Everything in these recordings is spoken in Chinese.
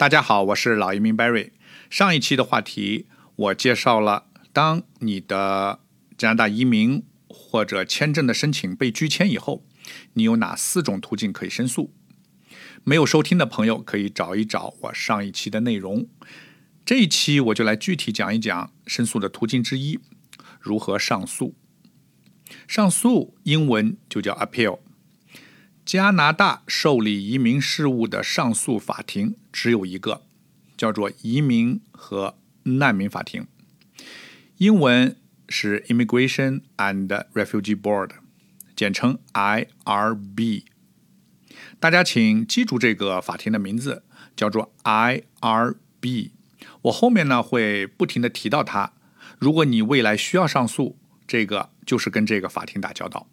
大家好，我是老移民 Barry。上一期的话题，我介绍了当你的加拿大移民或者签证的申请被拒签以后，你有哪四种途径可以申诉。没有收听的朋友可以找一找我上一期的内容。这一期我就来具体讲一讲申诉的途径之一，如何上诉。上诉英文就叫 appeal。加拿大受理移民事务的上诉法庭只有一个，叫做移民和难民法庭，英文是 Immigration and Refugee Board，简称 IRB。大家请记住这个法庭的名字，叫做 IRB。我后面呢会不停的提到它。如果你未来需要上诉，这个就是跟这个法庭打交道。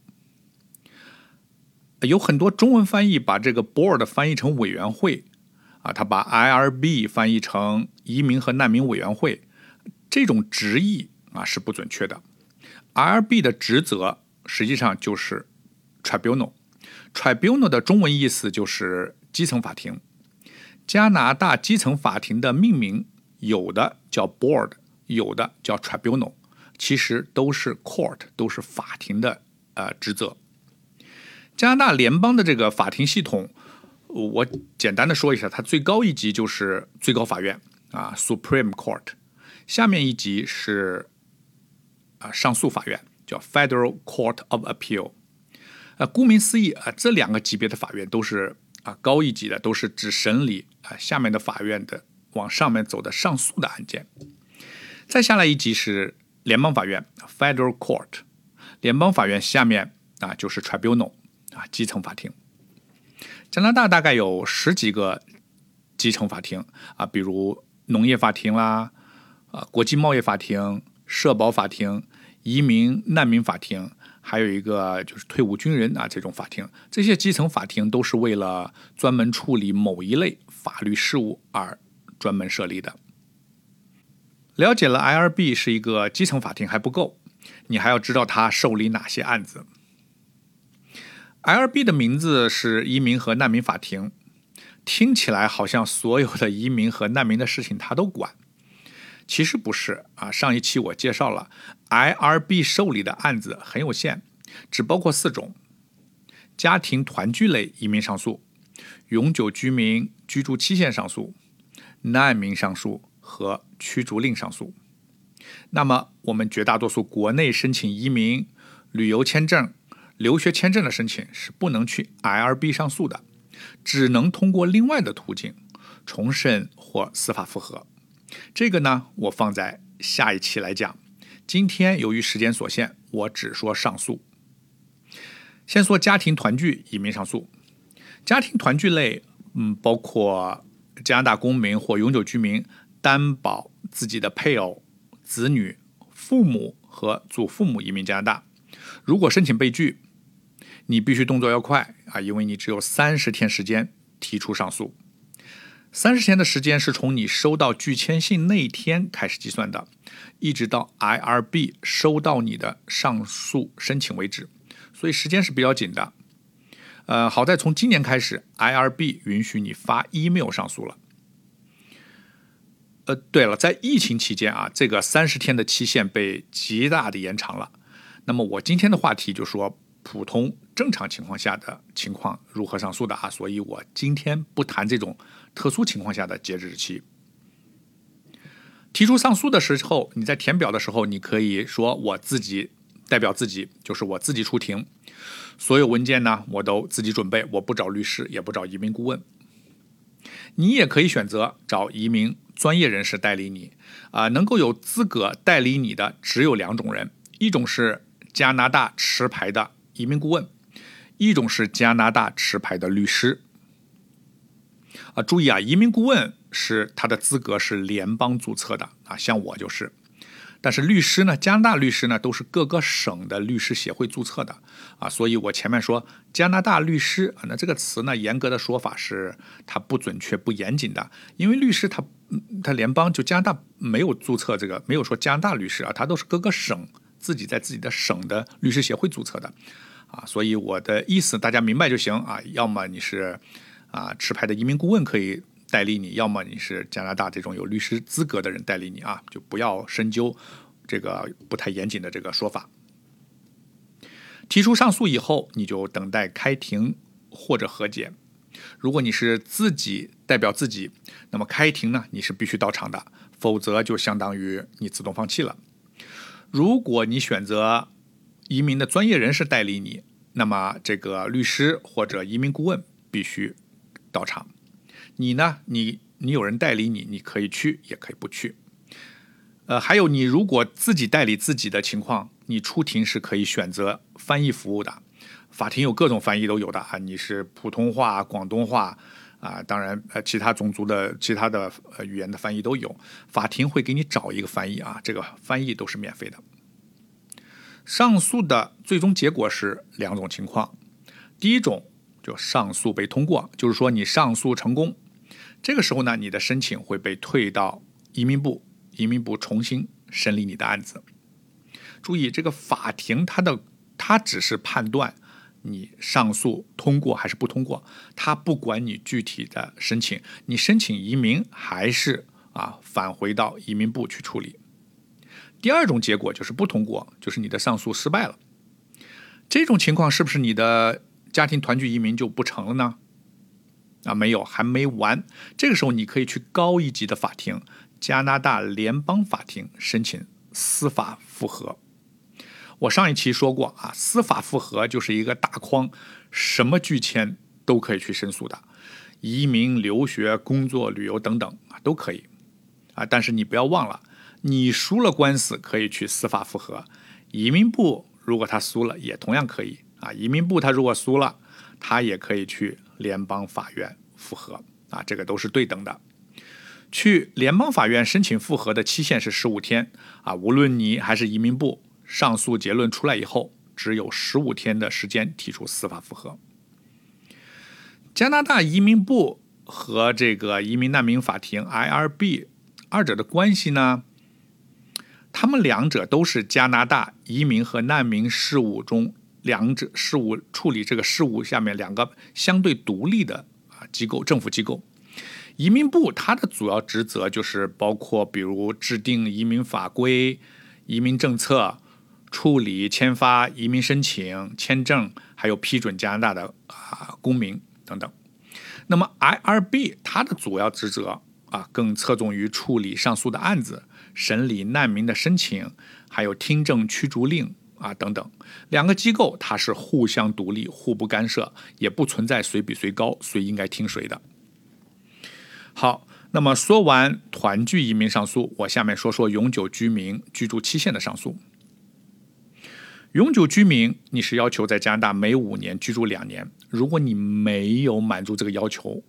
有很多中文翻译把这个 board 翻译成委员会，啊，他把 IRB 翻译成移民和难民委员会，这种直译啊是不准确的。IRB 的职责实际上就是 tribunal，tribunal 的中文意思就是基层法庭。加拿大基层法庭的命名有的叫 board，有的叫 tribunal，其实都是 court，都是法庭的呃职责。加拿大联邦的这个法庭系统，我简单的说一下，它最高一级就是最高法院啊，Supreme Court，下面一级是啊上诉法院，叫 Federal Court of Appeal。啊，顾名思义啊，这两个级别的法院都是啊高一级的，都是只审理啊下面的法院的往上面走的上诉的案件。再下来一级是联邦法院 Federal Court，联邦法院下面啊就是 Tribunal。啊，基层法庭，加拿大大概有十几个基层法庭啊，比如农业法庭啦，啊，国际贸易法庭、社保法庭、移民难民法庭，还有一个就是退伍军人啊这种法庭。这些基层法庭都是为了专门处理某一类法律事务而专门设立的。了解了 IRB 是一个基层法庭还不够，你还要知道它受理哪些案子。IRB 的名字是移民和难民法庭，听起来好像所有的移民和难民的事情他都管，其实不是啊。上一期我介绍了 IRB 受理的案子很有限，只包括四种：家庭团聚类移民上诉、永久居民居住期限上诉、难民上诉和驱逐令上诉。那么我们绝大多数国内申请移民、旅游签证。留学签证的申请是不能去 IRB 上诉的，只能通过另外的途径重审或司法复核。这个呢，我放在下一期来讲。今天由于时间所限，我只说上诉。先说家庭团聚移民上诉。家庭团聚类，嗯，包括加拿大公民或永久居民担保自己的配偶、子女、父母和祖父母移民加拿大，如果申请被拒。你必须动作要快啊，因为你只有三十天时间提出上诉。三十天的时间是从你收到拒签信那天开始计算的，一直到 IRB 收到你的上诉申请为止，所以时间是比较紧的。呃，好在从今年开始，IRB 允许你发 email 上诉了。呃，对了，在疫情期间啊，这个三十天的期限被极大的延长了。那么我今天的话题就说。普通正常情况下的情况如何上诉的啊？所以我今天不谈这种特殊情况下的截止日期。提出上诉的时候，你在填表的时候，你可以说我自己代表自己，就是我自己出庭，所有文件呢我都自己准备，我不找律师，也不找移民顾问。你也可以选择找移民专业人士代理你啊，能够有资格代理你的只有两种人，一种是加拿大持牌的。移民顾问，一种是加拿大持牌的律师。啊，注意啊，移民顾问是他的资格是联邦注册的啊，像我就是。但是律师呢，加拿大律师呢都是各个省的律师协会注册的啊，所以我前面说加拿大律师啊，那这个词呢，严格的说法是它不准确、不严谨的，因为律师他他联邦就加拿大没有注册这个，没有说加拿大律师啊，他都是各个省自己在自己的省的律师协会注册的。啊，所以我的意思大家明白就行啊。要么你是啊持牌的移民顾问可以代理你，要么你是加拿大这种有律师资格的人代理你啊，就不要深究这个不太严谨的这个说法。提出上诉以后，你就等待开庭或者和解。如果你是自己代表自己，那么开庭呢，你是必须到场的，否则就相当于你自动放弃了。如果你选择移民的专业人士代理你，那么这个律师或者移民顾问必须到场。你呢，你你有人代理你，你可以去，也可以不去。呃，还有你如果自己代理自己的情况，你出庭是可以选择翻译服务的。法庭有各种翻译都有的啊，你是普通话、广东话啊，当然呃其他种族的其他的呃语言的翻译都有，法庭会给你找一个翻译啊，这个翻译都是免费的。上诉的最终结果是两种情况，第一种就上诉被通过，就是说你上诉成功，这个时候呢，你的申请会被退到移民部。移民部重新审理你的案子。注意，这个法庭它的它只是判断你上诉通过还是不通过，它不管你具体的申请，你申请移民还是啊返回到移民部去处理。第二种结果就是不通过，就是你的上诉失败了。这种情况是不是你的家庭团聚移民就不成了呢？啊，没有，还没完。这个时候你可以去高一级的法庭。加拿大联邦法庭申请司法复核。我上一期说过啊，司法复核就是一个大框，什么拒签都可以去申诉的，移民、留学、工作、旅游等等啊都可以啊。但是你不要忘了，你输了官司可以去司法复核，移民部如果他输了也同样可以啊。移民部他如果输了，他也可以去联邦法院复核啊，这个都是对等的。去联邦法院申请复核的期限是十五天啊，无论你还是移民部，上诉结论出来以后，只有十五天的时间提出司法复核。加拿大移民部和这个移民难民法庭 （IRB） 二者的关系呢？他们两者都是加拿大移民和难民事务中两者事务处理这个事务下面两个相对独立的啊机构，政府机构。移民部它的主要职责就是包括，比如制定移民法规、移民政策、处理签发移民申请、签证，还有批准加拿大的啊公民等等。那么 IRB 它的主要职责啊，更侧重于处理上诉的案子、审理难民的申请，还有听证驱逐令啊等等。两个机构它是互相独立、互不干涉，也不存在谁比谁高、谁应该听谁的。好，那么说完团聚移民上诉，我下面说说永久居民居住期限的上诉。永久居民，你是要求在加拿大每五年居住两年。如果你没有满足这个要求，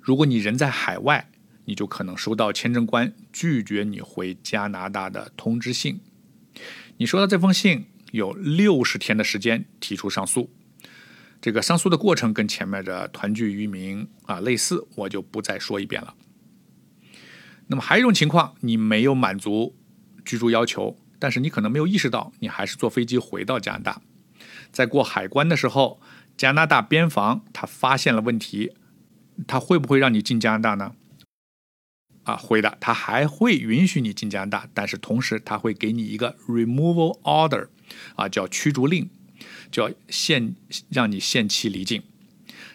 如果你人在海外，你就可能收到签证官拒绝你回加拿大的通知信。你收到这封信，有六十天的时间提出上诉。这个上诉的过程跟前面的团聚移民啊类似，我就不再说一遍了。那么还有一种情况，你没有满足居住要求，但是你可能没有意识到，你还是坐飞机回到加拿大，在过海关的时候，加拿大边防他发现了问题，他会不会让你进加拿大呢？啊，会的，他还会允许你进加拿大，但是同时他会给你一个 removal order，啊，叫驱逐令。叫限让你限期离境，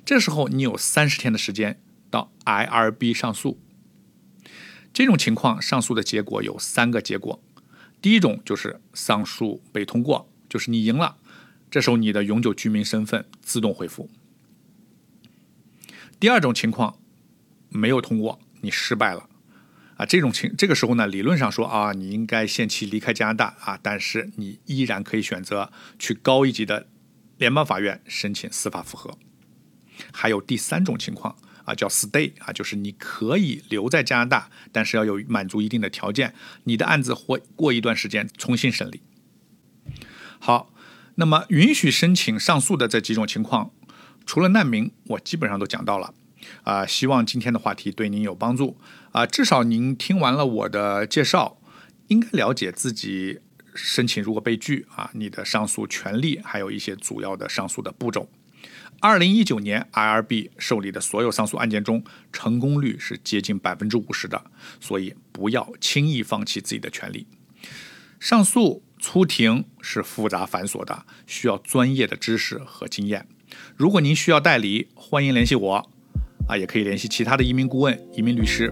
这时候你有三十天的时间到 IRB 上诉。这种情况上诉的结果有三个结果，第一种就是上诉被通过，就是你赢了，这时候你的永久居民身份自动恢复。第二种情况没有通过，你失败了。啊，这种情这个时候呢，理论上说啊，你应该限期离开加拿大啊，但是你依然可以选择去高一级的联邦法院申请司法复核。还有第三种情况啊，叫 stay 啊，就是你可以留在加拿大，但是要有满足一定的条件，你的案子会过一段时间重新审理。好，那么允许申请上诉的这几种情况，除了难民，我基本上都讲到了。啊，希望今天的话题对您有帮助啊！至少您听完了我的介绍，应该了解自己申请如果被拒啊，你的上诉权利，还有一些主要的上诉的步骤。二零一九年 IRB 受理的所有上诉案件中，成功率是接近百分之五十的，所以不要轻易放弃自己的权利。上诉出庭是复杂繁琐的，需要专业的知识和经验。如果您需要代理，欢迎联系我，啊，也可以联系其他的移民顾问、移民律师。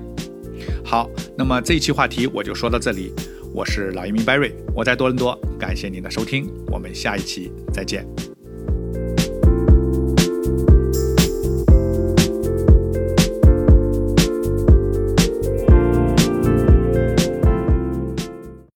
好，那么这一期话题我就说到这里。我是老移民 Barry，我在多伦多，感谢您的收听，我们下一期再见。